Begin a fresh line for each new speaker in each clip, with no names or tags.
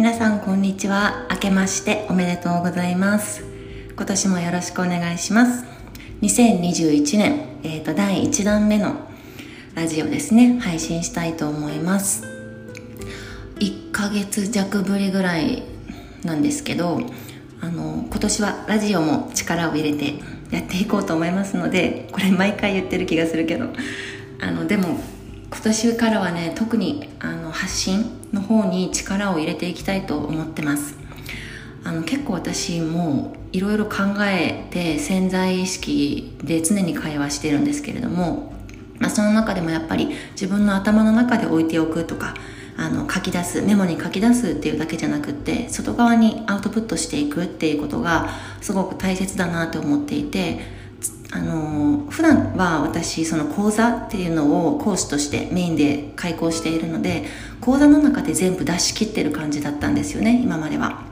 皆さんこんにちは。明けましておめでとうございます。今年もよろしくお願いします。2021年、えーと、第1弾目のラジオですね。配信したいと思います。1ヶ月弱ぶりぐらいなんですけどあの今年はラジオも力を入れてやっていこうと思いますのでこれ毎回言ってる気がするけどあのでも今年からはね特にあの発信方に力を入れていきたいと思ってます。あの結構私もいろいろ考えて潜在意識で常に会話してるんですけれども、まあ、その中でもやっぱり自分の頭の中で置いておくとかあの書き出すメモに書き出すっていうだけじゃなくって外側にアウトプットしていくっていうことがすごく大切だなと思っていてあの普段は私その講座っていうのを講師としてメインで開講しているので講座の中で全部出し切ってる感じだったんですよね今までは。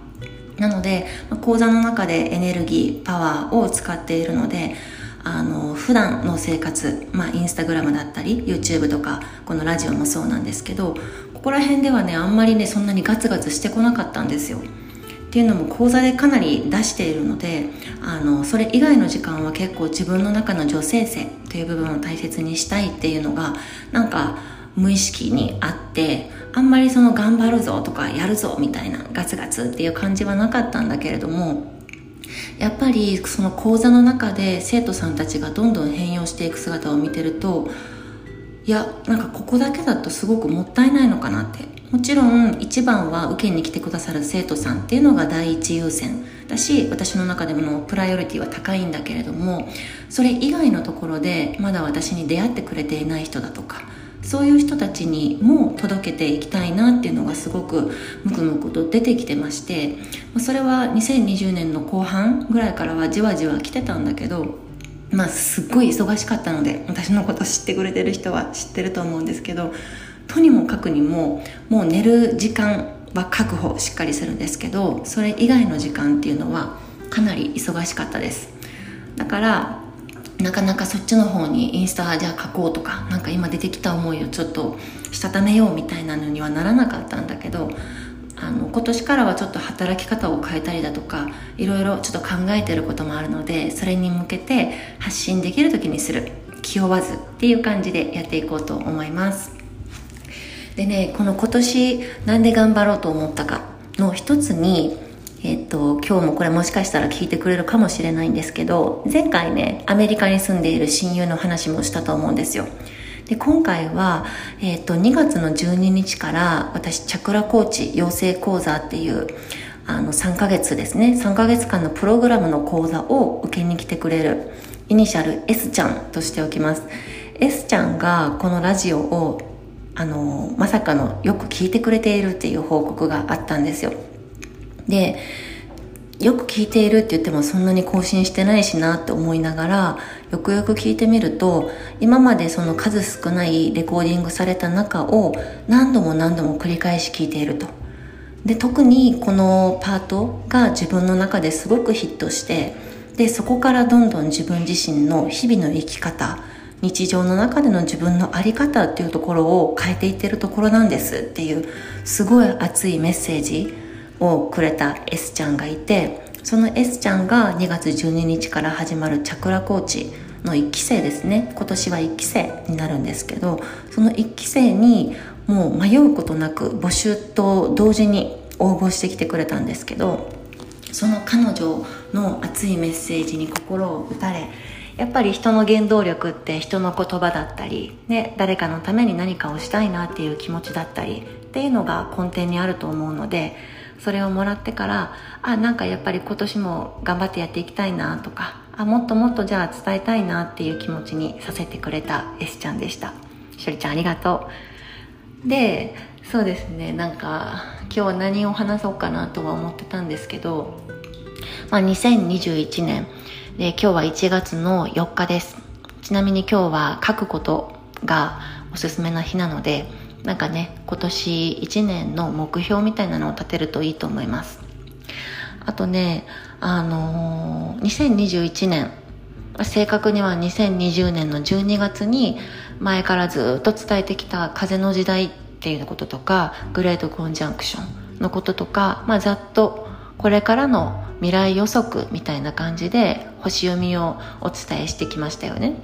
なので講座の中でエネルギーパワーを使っているのであの普段の生活、まあ、インスタグラムだったり YouTube とかこのラジオもそうなんですけどここら辺ではねあんまりねそんなにガツガツしてこなかったんですよ。っていうのも講座でかなり出しているのであのそれ以外の時間は結構自分の中の女性性という部分を大切にしたいっていうのがなんか無意識にあってあんまりその頑張るぞとかやるぞみたいなガツガツっていう感じはなかったんだけれどもやっぱりその講座の中で生徒さんたちがどんどん変容していく姿を見てるといやなんかここだけだとすごくもったいないのかなってもちろん一番は受けに来てくださる生徒さんっていうのが第一優先だし私の中でもプライオリティは高いんだけれどもそれ以外のところでまだ私に出会ってくれていない人だとかそういう人たちにも届けていきたいなっていうのがすごくムクムクと出てきてましてそれは2020年の後半ぐらいからはじわじわ来てたんだけどまあすっごい忙しかったので私のこと知ってくれてる人は知ってると思うんですけどとにもかくにももう寝る時間は確保しっかりするんですけどそれ以外の時間っていうのはかなり忙しかったです。だからなかなかそっちの方にインスタじゃあ書こうとかなんか今出てきた思いをちょっとしたためようみたいなのにはならなかったんだけどあの今年からはちょっと働き方を変えたりだとかいろいろちょっと考えてることもあるのでそれに向けて発信できる時にする。気負わずっていう感じでやっていこうと思います。でねこの今年なんで頑張ろうと思ったかの一つにえっと、今日もこれもしかしたら聞いてくれるかもしれないんですけど前回ねアメリカに住んでいる親友の話もしたと思うんですよ。で今回は、えっと、2月の12日から私チャクラコーチ養成講座っていうあの3ヶ月ですね。3ヶ月間のプログラムの講座を受けに来てくれるイニシャル S ちゃんとしておきます。S ちゃんがこのラジオをあのまさかのよく聞いてくれているっていう報告があったんですよ。でよく聞いているって言ってもそんなに更新してないしなって思いながらよくよく聞いてみると今までその数少ないレコーディングされた中を何度も何度も繰り返し聞いていると。で特にこのパートが自分の中ですごくヒットしてでそこからどんどん自分自身の日々の生き方日常の中での自分の在り方っていうところを変えていってるところなんですっていうすごい熱いメッセージをくれた S ちゃんがいてその S ちゃんが2月12日から始まるチャクラコーチの1期生ですね。今年は1期生になるんですけどその1期生にもう迷うことなく募集と同時に応募してきてくれたんですけどその彼女の熱いメッセージに心を打たれやっぱり人の原動力って人の言葉だったり、ね、誰かのために何かをしたいなっていう気持ちだったりっていうのが根底にあると思うのでそれをもらってからあなんかやっぱり今年も頑張ってやっていきたいなとかあもっともっとじゃあ伝えたいなっていう気持ちにさせてくれた S ちゃんでした。しょりちゃんありがとう。でそうですねなんか今日は何を話そうかなとは思ってたんですけど、まあ、2021年で今日は1月の4日です。ちなみに今日は書くことがおすすめな日なのでなんかね今年1年の目標みたいなのを立てるといいと思います。あとねあのー、2021年。正確には2020年の12月に前からずっと伝えてきた風の時代っていうこととかグレートコンジャンクションのこととか、まあ、ざっとこれからの未来予測みたいな感じで星読みをお伝えしてきましたよね。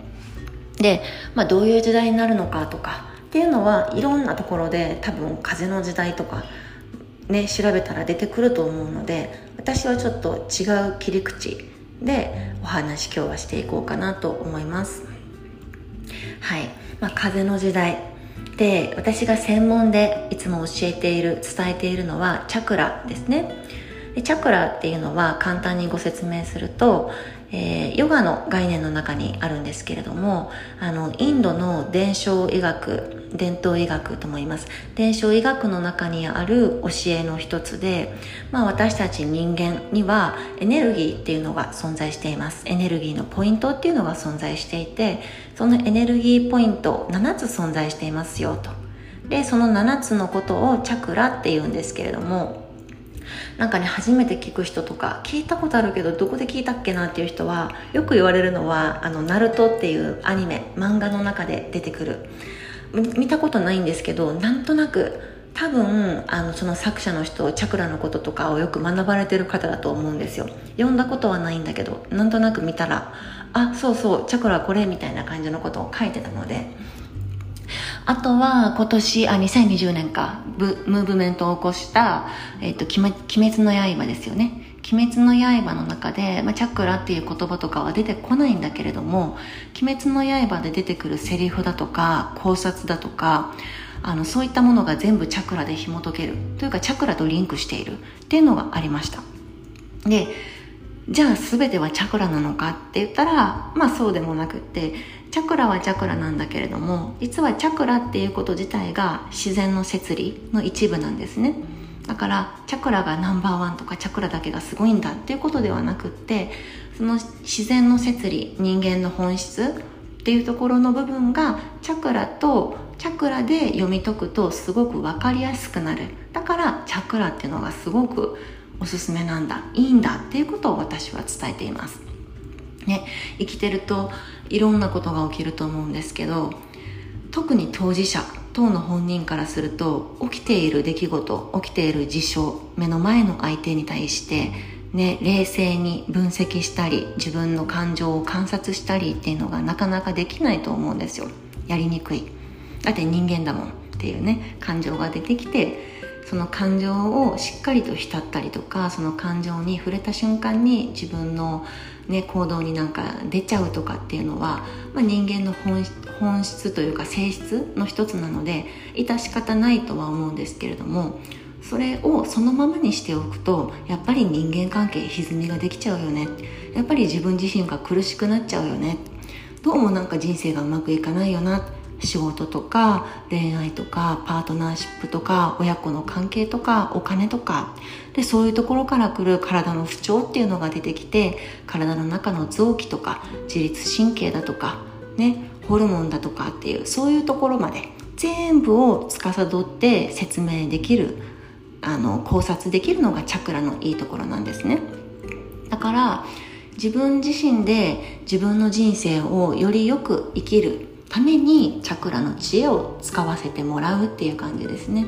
で、まあ、どういう時代になるのかとかっていうのはいろんなところで多分風の時代とかね調べたら出てくると思うので私はちょっと違う切り口でお話今日はしていこうかなと思います。はい、まあ、風の時代。で私が専門でいつも教えている伝えているのはチャクラですね。でチャクラっていうのは簡単にご説明するとえー、ヨガの概念の中にあるんですけれどもあのインドの伝承医学伝統医学とも言います。伝承医学の中にある教えの一つで、まあ、私たち人間にはエネルギーっていうのが存在しています。エネルギーのポイントっていうのが存在していてそのエネルギーポイント7つ存在していますよと。でその7つのことをチャクラっていうんですけれどもなんかね初めて聞く人とか聞いたことあるけどどこで聞いたっけなっていう人はよく言われるのは「あのナルトっていうアニメ漫画の中で出てくる。見たことないんですけどなんとなく多分あのその作者の人チャクラのこととかをよく学ばれてる方だと思うんですよ。読んだことはないんだけどなんとなく見たらあそうそうチャクラこれみたいな感じのことを書いてたのであとは今年、あ、2020年か、ブムーブメントを起こした、えっ、ー、と、鬼滅の刃ですよね。鬼滅の刃の中で、まあ、チャクラっていう言葉とかは出てこないんだけれども、鬼滅の刃で出てくるセリフだとか、考察だとか、あの、そういったものが全部チャクラで紐解ける。というか、チャクラとリンクしているっていうのがありました。で、じゃあ全てはチャクラなのかって言ったら、まあそうでもなくって、チャクラはチャクラなんだけれども実はチャクラっていうこと自体が自然の摂理の一部なんですね。だからチャクラがナンバーワンとかチャクラだけがすごいんだっていうことではなくってその自然の摂理人間の本質っていうところの部分がチャクラとチャクラで読み解くとすごく分かりやすくなる。だからチャクラっていうのがすごくおすすめなんだ。いいんだっていうことを私は伝えています。ね生きてるといろんなことが起きると思うんですけど特に当事者当の本人からすると起きている出来事起きている事象目の前の相手に対してね、冷静に分析したり自分の感情を観察したりっていうのがなかなかできないと思うんですよ。やりにくい。だって人間だもん。っていうね感情が出てきてその感情をしっかりと浸ったりとかその感情に触れた瞬間に自分のね、行動になんか出ちゃうとかっていうのは、まあ、人間の本質というか性質の一つなので致し方ないとは思うんですけれどもそれをそのままにしておくとやっぱり人間関係歪みができちゃうよね。やっぱり自分自身が苦しくなっちゃうよね。どうもなんか人生がうまくいかないよな。仕事とか恋愛とかパートナーシップとか親子の関係とかお金とか。でそういうところから来る体の不調っていうのが出てきて体の中の臓器とか自律神経だとかねホルモンだとかっていうそういうところまで全部を司って説明できるあの考察できるのがチャクラのいいところなんですね。だから自分自身で自分の人生をよりよく生きるためにチャクラの知恵を使わせてもらうっていう感じですね、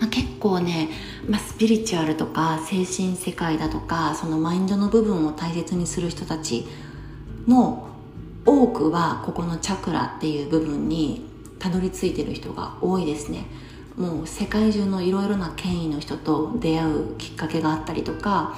まあ、結構ね、まあ、スピリチュアルとか精神世界だとかそのマインドの部分を大切にする人たちの多くはここのチャクラっていう部分にたどり着いてる人が多いですね。もう世界中のいろいろな権威の人と出会うきっかけがあったりとか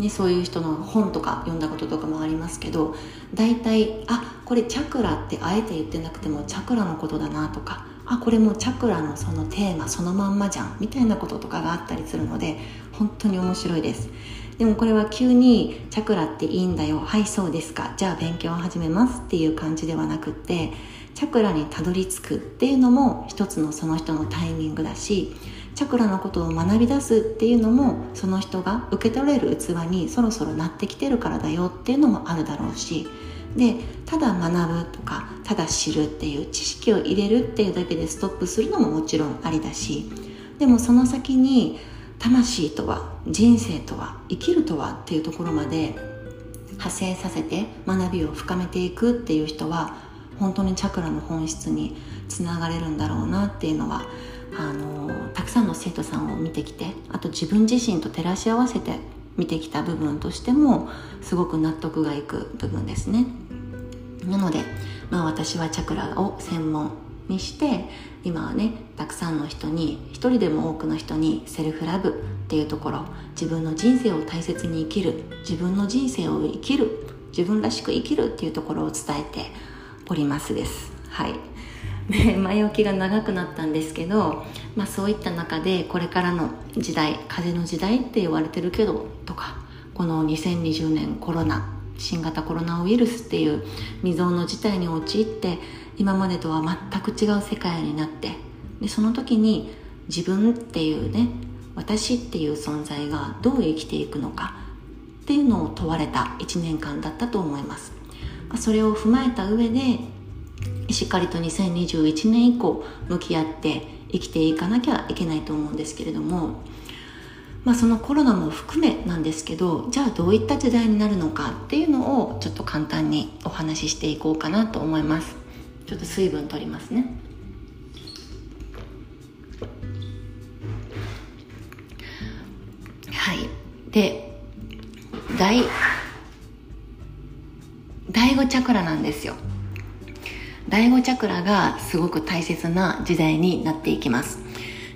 ね、そういう人の本とか読んだこととかもありますけど大体あこれチャクラってあえて言ってなくてもチャクラのことだなとかあこれもチャクラのそのテーマそのまんまじゃんみたいなこととかがあったりするので本当に面白いです。でもこれは急にチャクラっていいんだよ。はいそうですか。じゃあ勉強を始めますっていう感じではなくってチャクラにたどり着くっていうのも一つのその人のタイミングだしチャクラのことを学び出すっていうのもその人が受け取れる器にそろそろなってきてるからだよっていうのもあるだろうしでただ学ぶとかただ知るっていう知識を入れるっていうだけでストップするのももちろんありだしでもその先に魂とは人生とは生きるとはっていうところまで派生させて学びを深めていくっていう人は本当にチャクラの本質につながれるんだろうなっていうのはあのたくさんの生徒さんを見てきてあと自分自身と照らし合わせて見てきた部分としてもすごく納得がいく部分ですね。なので、まあ、私はチャクラを専門にして今はねたくさんの人に一人でも多くの人にセルフラブっていうところ自分の人生を大切に生きる自分の人生を生きる自分らしく生きるっていうところを伝えておりますです。はい。で前置きが長くなったんですけど、まあ、そういった中でこれからの時代風の時代って言われてるけどとかこの2020年コロナ新型コロナウイルスっていう未曾有の事態に陥って今までとは全く違う世界になってでその時に自分っていうね私っていう存在がどう生きていくのかっていうのを問われた1年間だったと思います。それを踏まえた上でしっかりと2021年以降向き合って生きていかなきゃいけないと思うんですけれどもまあ、そのコロナも含めなんですけどじゃあどういった時代になるのかっていうのをちょっと簡単にお話ししていこうかなと思います。ちょっと水分取りますね。はい。で第第5チャクラなんですよ。第5チャクラがすごく大切な時代になっていきます。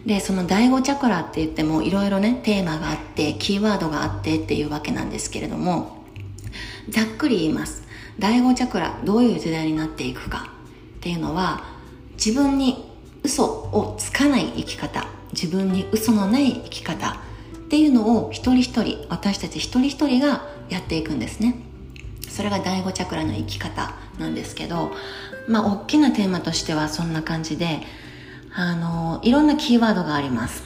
でその第5チャクラって言ってもいろいろねテーマがあってキーワードがあってっていうわけなんですけれどもざっくり言います。第5チャクラどういう時代になっていくか。っていうのは自分に嘘をつかない生き方。自分に嘘のない生き方。っていうのを一人一人私たち一人一人がやっていくんですね。それが第5チャクラの生き方。なんですけどまあ大きなテーマとしてはそんな感じであの、いろんなキーワードがあります。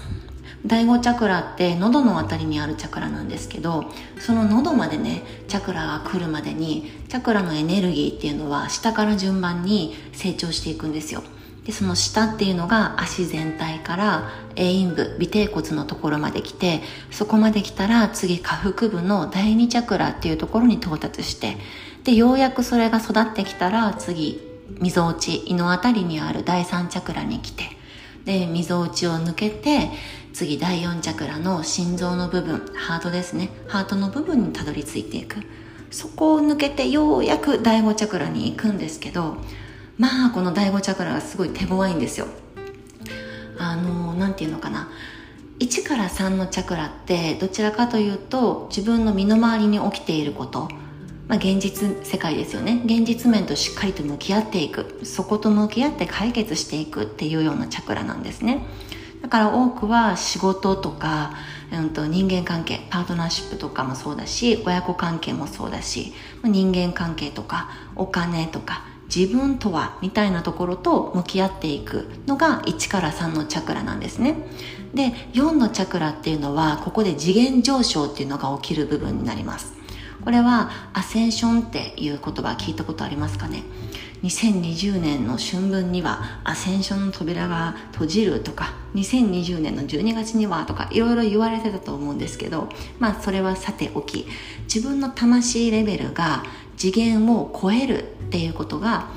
第5チャクラって喉のあたりにあるチャクラなんですけど、その喉までね、チャクラが来るまでに、チャクラのエネルギーっていうのは下から順番に成長していくんですよ。で、その下っていうのが足全体から栄陰部、尾低骨のところまで来て、そこまで来たら次下腹部の第2チャクラっていうところに到達して、で、ようやくそれが育ってきたら次、みぞおち、胃のあたりにある第3チャクラに来て、で、みぞおちを抜けて、次第4チャクラの心臓の部分、ハートですね。ハートの部分にたどり着いていく。そこを抜けてようやく第5チャクラに行くんですけど、まあこの第5チャクラがすごい手強いんですよ。あの、なんていうのかな。1から3のチャクラってどちらかというと自分の身の回りに起きていることまあ、現実世界ですよね。現実面としっかりと向き合っていく。そこと向き合って解決していくっていうようなチャクラなんですね。だから多くは仕事とか、うん、と人間関係パートナーシップとかもそうだし親子関係もそうだし人間関係とかお金とか自分とはみたいなところと向き合っていくのが1から3のチャクラなんですね。で4のチャクラっていうのはここで次元上昇っていうのが起きる部分になります。これはアセンションっていう言葉聞いたことありますかね？2020年の春分にはアセンションの扉が閉じるとか2020年の12月にはとかいろいろ言われてたと思うんですけどまあそれはさておき自分の魂レベルが次元を超えるっていうことが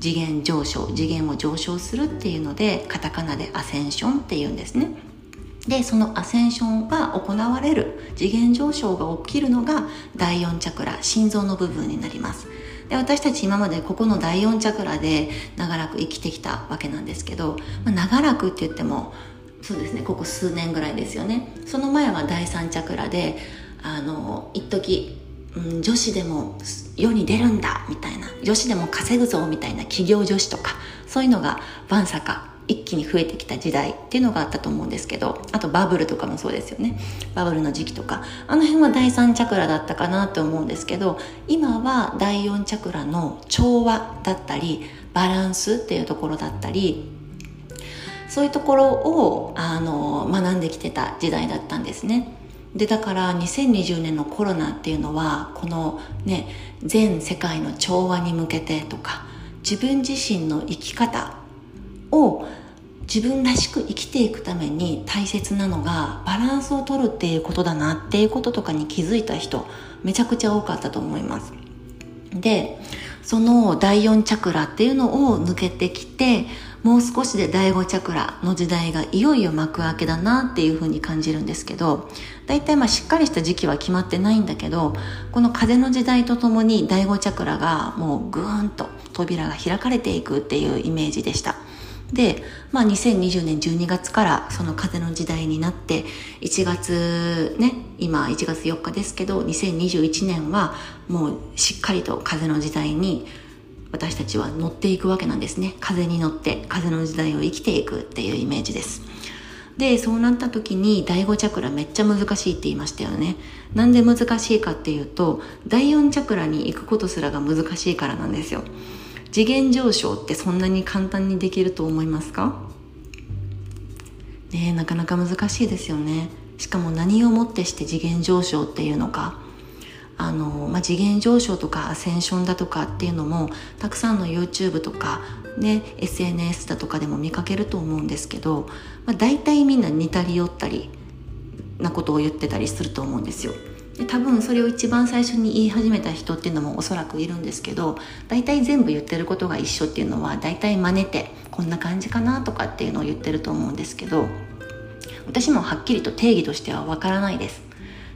次元上昇次元を上昇するっていうのでカタカナでアセンションっていうんですね。でそのアセンションが行われる次元上昇が起きるのが第4チャクラ心臓の部分になります。で私たち今までここの第4チャクラで長らく生きてきたわけなんですけど、まあ、長らくって言ってもそうですねここ数年ぐらいですよね。その前は第3チャクラであの一時、うん、女子でも世に出るんだみたいな。女子でも稼ぐぞみたいな企業女子とかそういうのが晩坂一気に増えてきた時代っていうのがあったと思うんですけどあとバブルとかもそうですよね。バブルの時期とか。あの辺は第3チャクラだったかなって思うんですけど今は第4チャクラの調和だったりバランスっていうところだったりそういうところをあの学んできてた時代だったんですね。でだから2020年のコロナっていうのはこのね全世界の調和に向けてとか自分自身の生き方を自分らしく生きていくために大切なのがバランスを取るっていうことだなっていうこととかに気づいた人めちゃくちゃ多かったと思います。でその第4チャクラっていうのを抜けてきてもう少しで第5チャクラの時代がいよいよ幕開けだなっていうふうに感じるんですけど大体まあしっかりした時期は決まってないんだけどこの風の時代とともに第5チャクラがもうぐーんと扉が開かれていくっていうイメージでした。で、まあ、2020年12月からその風の時代になって1月ね今1月4日ですけど2021年はもうしっかりと風の時代に私たちは乗っていくわけなんですね。風に乗って風の時代を生きていくっていうイメージです。でそうなった時に第5チャクラめっちゃ難しいって言いましたよね。なんで難しいかっていうと第4チャクラに行くことすらが難しいからなんですよ。次元上昇ってそんなに簡単にできると思いますか？ねなかなか難しいですよね。しかも何をもってして次元上昇っていうのか。あの、まあ、次元上昇とかアセンションだとかっていうのもたくさんの YouTube とか、ね、SNS だとかでも見かけると思うんですけど、まあ、大体みんな似たり寄ったりなことを言ってたりすると思うんですよ。で多分それを一番最初に言い始めた人っていうのもおそらくいるんですけど大体全部言ってることが一緒っていうのは大体真似てこんな感じかなとかっていうのを言ってると思うんですけど私もはっきりと定義としてはわからないです。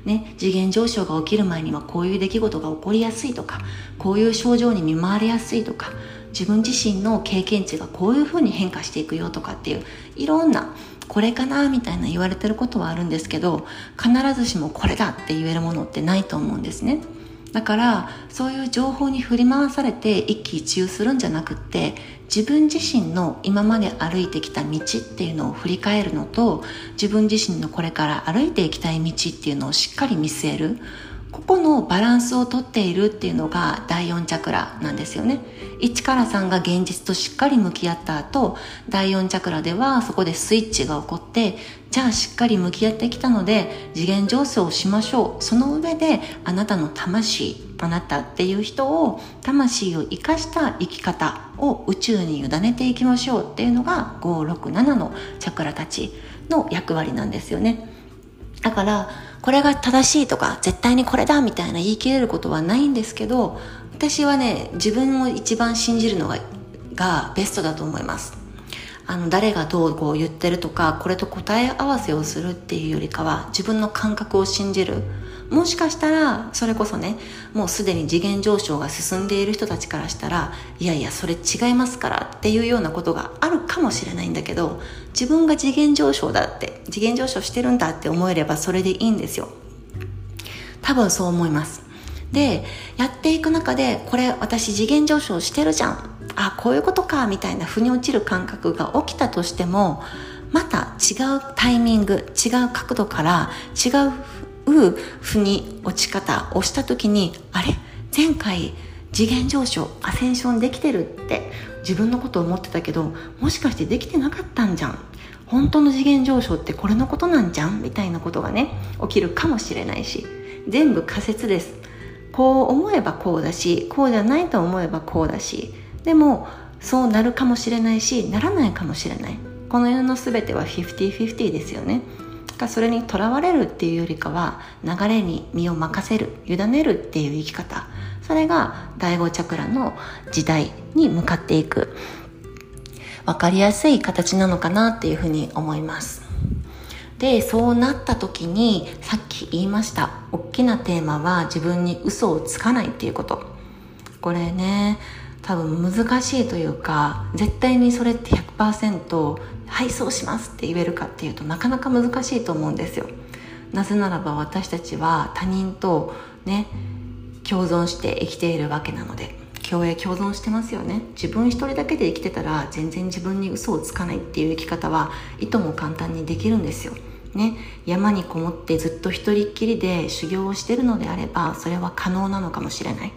ね、次元上昇が起きる前にはこういう出来事が起こりやすいとかこういう症状に見舞われやすいとか自分自身の経験値がこういうふうに変化していくよとかっていういろんなこれかなみたいな言われてることはあるんですけど必ずしもこれだって言えるものってないと思うんですね。だからそういう情報に振り回されて一喜一憂するんじゃなくって自分自身の今まで歩いてきた道っていうのを振り返るのと自分自身のこれから歩いていきたい道っていうのをしっかり見据えるここのバランスをとっているっていうのが第4チャクラなんですよね。1から3が現実としっかり向き合った後第4チャクラではそこでスイッチが起こってじゃあしっかり向き合ってきたので次元上昇をしましょう。その上であなたの魂あなたっていう人を魂を生かした生き方を宇宙に委ねていきましょうっていうのが567のチャクラたちの役割なんですよね。だからこれが正しいとか絶対にこれだみたいな言い切れることはないんですけど私はね自分を一番信じるのががベストだと思います。あの誰がどうこう言ってるとかこれと答え合わせをするっていうよりかは自分の感覚を信じる。もしかしたらそれこそねもうすでに次元上昇が進んでいる人たちからしたらいやいやそれ違いますからっていうようなことがあるかもしれないんだけど自分が次元上昇だって次元上昇してるんだって思えればそれでいいんですよ。多分そう思います。でやっていく中でこれ私次元上昇してるじゃん。あこういうことかみたいな腑に落ちる感覚が起きたとしてもまた違うタイミング違う角度から違う腑に落ち方をした時にあれ？前回次元上昇アセンションできてるって自分のことを思ってたけどもしかしてできてなかったんじゃん。本当の次元上昇ってこれのことなんじゃん？みたいなことがね起きるかもしれないし。全部仮説です。こう思えばこうだしこうじゃないと思えばこうだしでもそうなるかもしれないしならないかもしれない。この世の全ては50-50ですよね。かそれにとらわれるっていうよりかは流れに身を任せる委ねるっていう生き方。それが第5チャクラの時代に向かっていく。分かりやすい形なのかなっていうふうに思います。でそうなった時にさっき言いました大きなテーマは自分に嘘をつかないっていうこと。これね多分難しいというか絶対にそれって100%はいそうしますって言えるかっていうとなかなか難しいと思うんですよ。なぜならば私たちは他人とね共存して生きているわけなので共栄共存してますよね。自分一人だけで生きてたら全然自分に嘘をつかないっていう生き方はいとも簡単にできるんですよ。ね、山にこもってずっと一人っきりで修行をしてるのであればそれは可能なのかもしれない。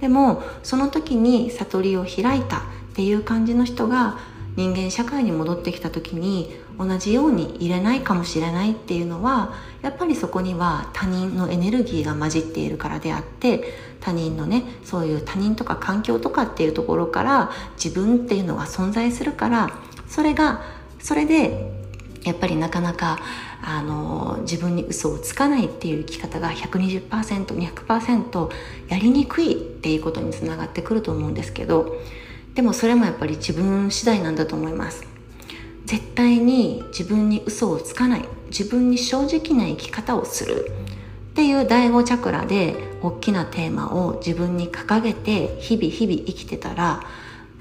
でもその時に悟りを開いたっていう感じの人が人間社会に戻ってきた時に同じように入れないかもしれないっていうのはやっぱりそこには他人のエネルギーが混じっているからであって他人のねそういう他人とか環境とかっていうところから自分っていうのが存在するからそれがそれでやっぱりなかなかあの自分に嘘をつかないっていう生き方が 120%200% やりにくいっていうことにつながってくると思うんですけどでもそれもやっぱり自分次第なんだと思います。絶対に自分に嘘をつかない自分に正直な生き方をするっていう第5チャクラで大きなテーマを自分に掲げて日々日々生きてたら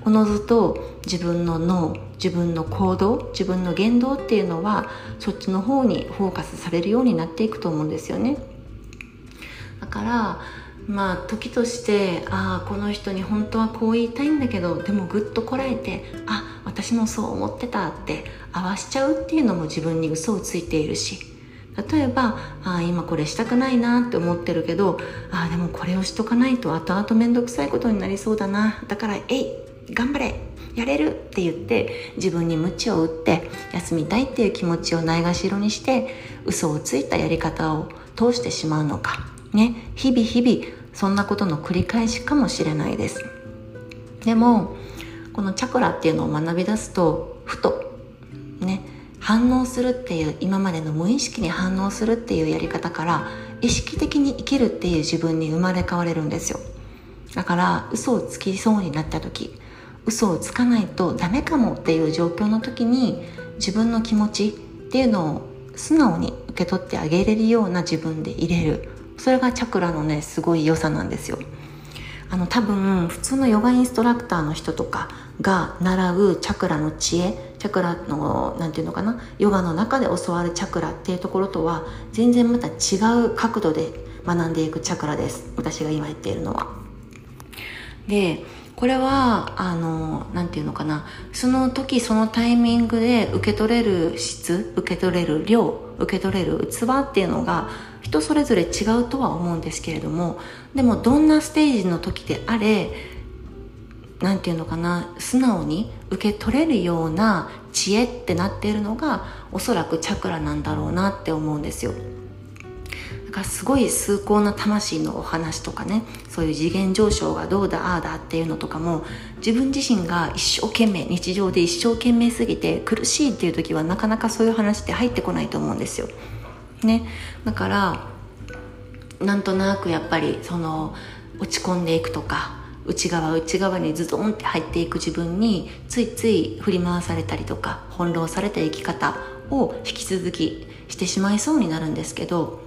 おのずと自分の脳自分の行動自分の言動っていうのはそっちの方にフォーカスされるようになっていくと思うんですよね。だからまあ時としてああこの人に本当はこう言いたいんだけどでもぐっとこらえてあ私もそう思ってたって合わしちゃうっていうのも自分に嘘をついているし。例えばあ今これしたくないなって思ってるけどあでもこれをしとかないと後々面倒くさいことになりそうだな。だからえい頑張れやれるって言って自分に鞭を打って休みたいっていう気持ちをないがしろにして嘘をついたやり方を通してしまうのか。ね。日々日々そんなことの繰り返しかもしれないです。でもこのチャクラっていうのを学び出すとふとね。反応するっていう今までの無意識に反応するっていうやり方から意識的に生きるっていう自分に生まれ変われるんですよ。だから嘘をつきそうになった時嘘をつかないとダメかもっていう状況の時に自分の気持ちっていうのを素直に受け取ってあげれるような自分でいれる。それがチャクラのねすごい良さなんですよ。あの多分普通のヨガインストラクターの人とかが習うチャクラの知恵チャクラの何て言うのかなヨガの中で教わるチャクラっていうところとは全然また違う角度で学んでいくチャクラです。私が今言っているのは。でこれはあの何て言うのかな。その時そのタイミングで受け取れる質受け取れる量受け取れる器っていうのが人それぞれ違うとは思うんですけれども。でもどんなステージの時であれ何て言うのかな。素直に受け取れるような知恵ってなっているのがおそらくチャクラなんだろうなって思うんですよ。かすごい崇高な魂のお話とかねそういう次元上昇がどうだああだっていうのとかも自分自身が一生懸命日常で一生懸命すぎて苦しいっていう時はなかなかそういう話って入ってこないと思うんですよ。ね。だからなんとなくやっぱりその落ち込んでいくとか内側内側にズドンって入っていく自分についつい振り回されたりとか翻弄された生き方を引き続きしてしまいそうになるんですけど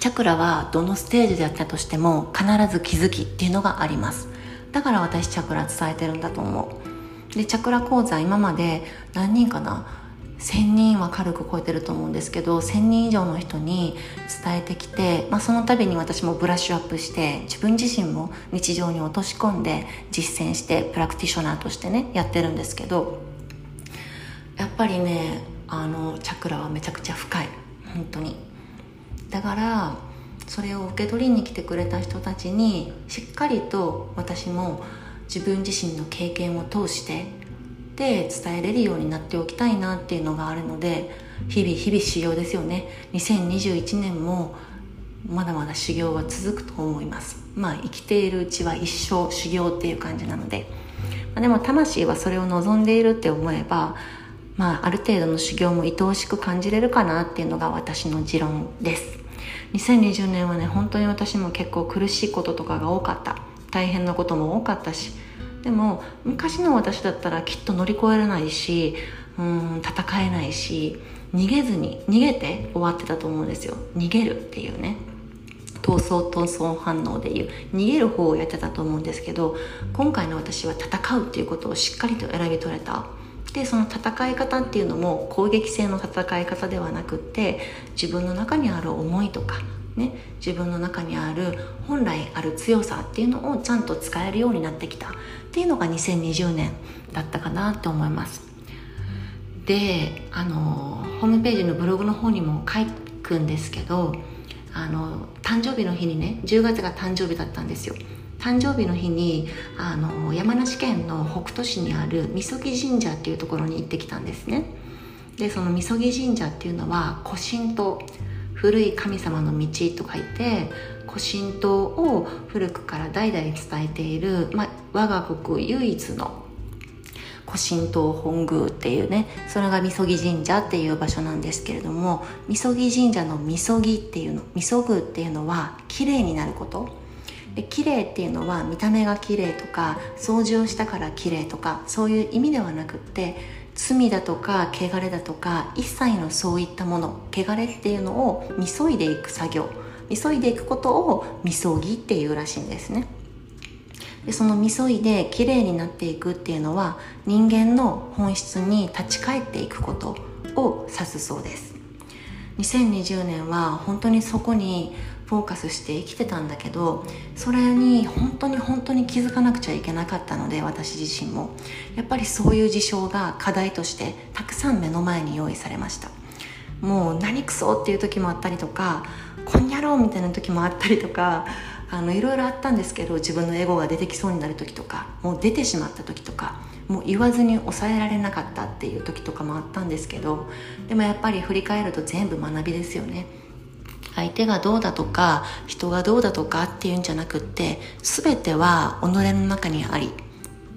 チャクラはどのステージであったとしても必ず気づきっていうのがあります。だから私チャクラ伝えてるんだと思う。でチャクラ講座今まで何人かな？1000人は軽く超えてると思うんですけど1000人以上の人に伝えてきて、まあ、その度に私もブラッシュアップして自分自身も日常に落とし込んで実践してプラクティショナーとしてねやってるんですけどやっぱりねあのチャクラはめちゃくちゃ深い。本当に。だからそれを受け取りに来てくれた人たちにしっかりと私も自分自身の経験を通してで伝えれるようになっておきたいなっていうのがあるので日々日々修行ですよね。2021年もまだまだ修行は続くと思います。まあ生きているうちは一生修行っていう感じなので、まあ、でも魂はそれを望んでいるって思えばまあある程度の修行も愛おしく感じれるかなっていうのが私の持論です。2020年はね本当に私も結構苦しいこととかが多かった。大変なことも多かったし。でも昔の私だったらきっと乗り越えられないしうん戦えないし逃げずに逃げて終わってたと思うんですよ。逃げるっていうね。闘争闘争反応でいう逃げる方をやってたと思うんですけど今回の私は戦うっていうことをしっかりと選び取れた。でその戦い方っていうのも攻撃性の戦い方ではなくって自分の中にある思いとかね、自分の中にある本来ある強さっていうのをちゃんと使えるようになってきた。っていうのが2020年だったかなって思います。であのホームページのブログの方にも書くんですけどあの誕生日の日にね10月が誕生日だったんですよ。誕生日の日にあの山梨県の北杜市にあるみそぎ神社っていうところに行ってきたんですね。でそのみそぎ神社っていうのは古神と古い神様の道と書いて古神道を古くから代々伝えている、まあ、我が国唯一の古神道本宮っていうねそれがみそぎ神社っていう場所なんですけれどもみそぎ神社のみそぎっていうのみそ宮っていうのは綺麗になることで綺麗っていうのは見た目が綺麗とか掃除をしたから綺麗とかそういう意味ではなくって罪だとか汚れだとか一切のそういったもの汚れっていうのをみそいでいく作業みそいでいくことをみそぎっていうらしいんですね。でそのみそいで綺麗になっていくっていうのは人間の本質に立ち返っていくことを指すそうです。2020年は本当にそこにフォーカスして生きてたんだけどそれに本当に本当に気づかなくちゃいけなかったので私自身も。やっぱりそういう事象が課題としてたくさん目の前に用意されました。もう何クソっていう時もあったりとかこんにゃろうみたいな時もあったりとかあのいろいろあったんですけど自分のエゴが出てきそうになる時とかもう出てしまった時とかもう言わずに抑えられなかったっていう時とかもあったんですけどでもやっぱり振り返ると全部学びですよね。相手がどうだとか人がどうだとかっていうんじゃなくって全ては己の中にあり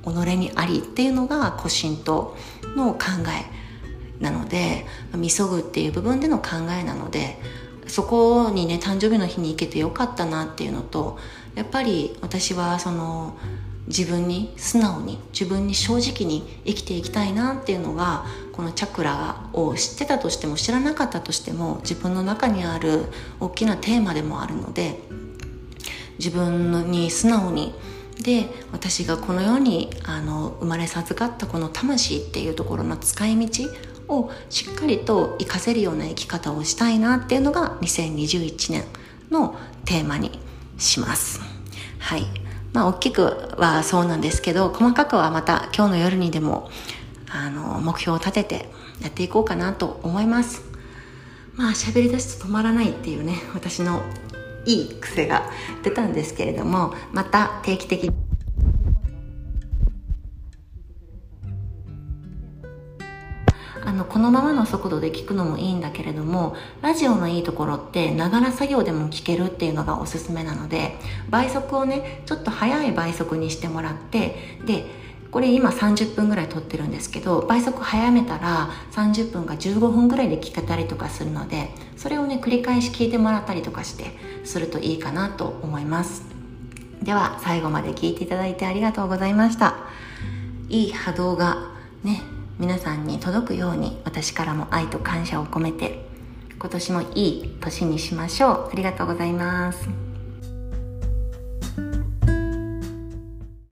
己にありっていうのが古神道の考えなのでみそぐっていう部分での考えなのでそこにね誕生日の日に行けてよかったなっていうのとやっぱり私はその自分に素直に自分に正直に生きていきたいなっていうのがこのチャクラを知ってたとしても知らなかったとしても自分の中にある大きなテーマでもあるので自分に素直にで私がこの世にあの生まれ授かったこの魂っていうところの使い道をしっかりと活かせるような生き方をしたいなっていうのが2021年のテーマにします。はい。まあ大きくはそうなんですけど、細かくはまた今日の夜にでもあの目標を立ててやっていこうかなと思います。まあ喋り出すと止まらないっていうね、私のいい癖が出たんですけれども、また定期的にあのこのままの速度で聞くのもいいんだけれどもラジオのいいところってながら作業でも聞けるっていうのがおすすめなので倍速をねちょっと速い倍速にしてもらってでこれ今30分ぐらい撮ってるんですけど倍速早めたら30分が15分ぐらいで聞けたりとかするのでそれをね繰り返し聞いてもらったりとかしてするといいかなと思います。では最後まで聞いていただいてありがとうございました。いい波動がね皆さんに届くように私からも愛と感謝を込めて今年もいい年にしましょう。ありがとうございます。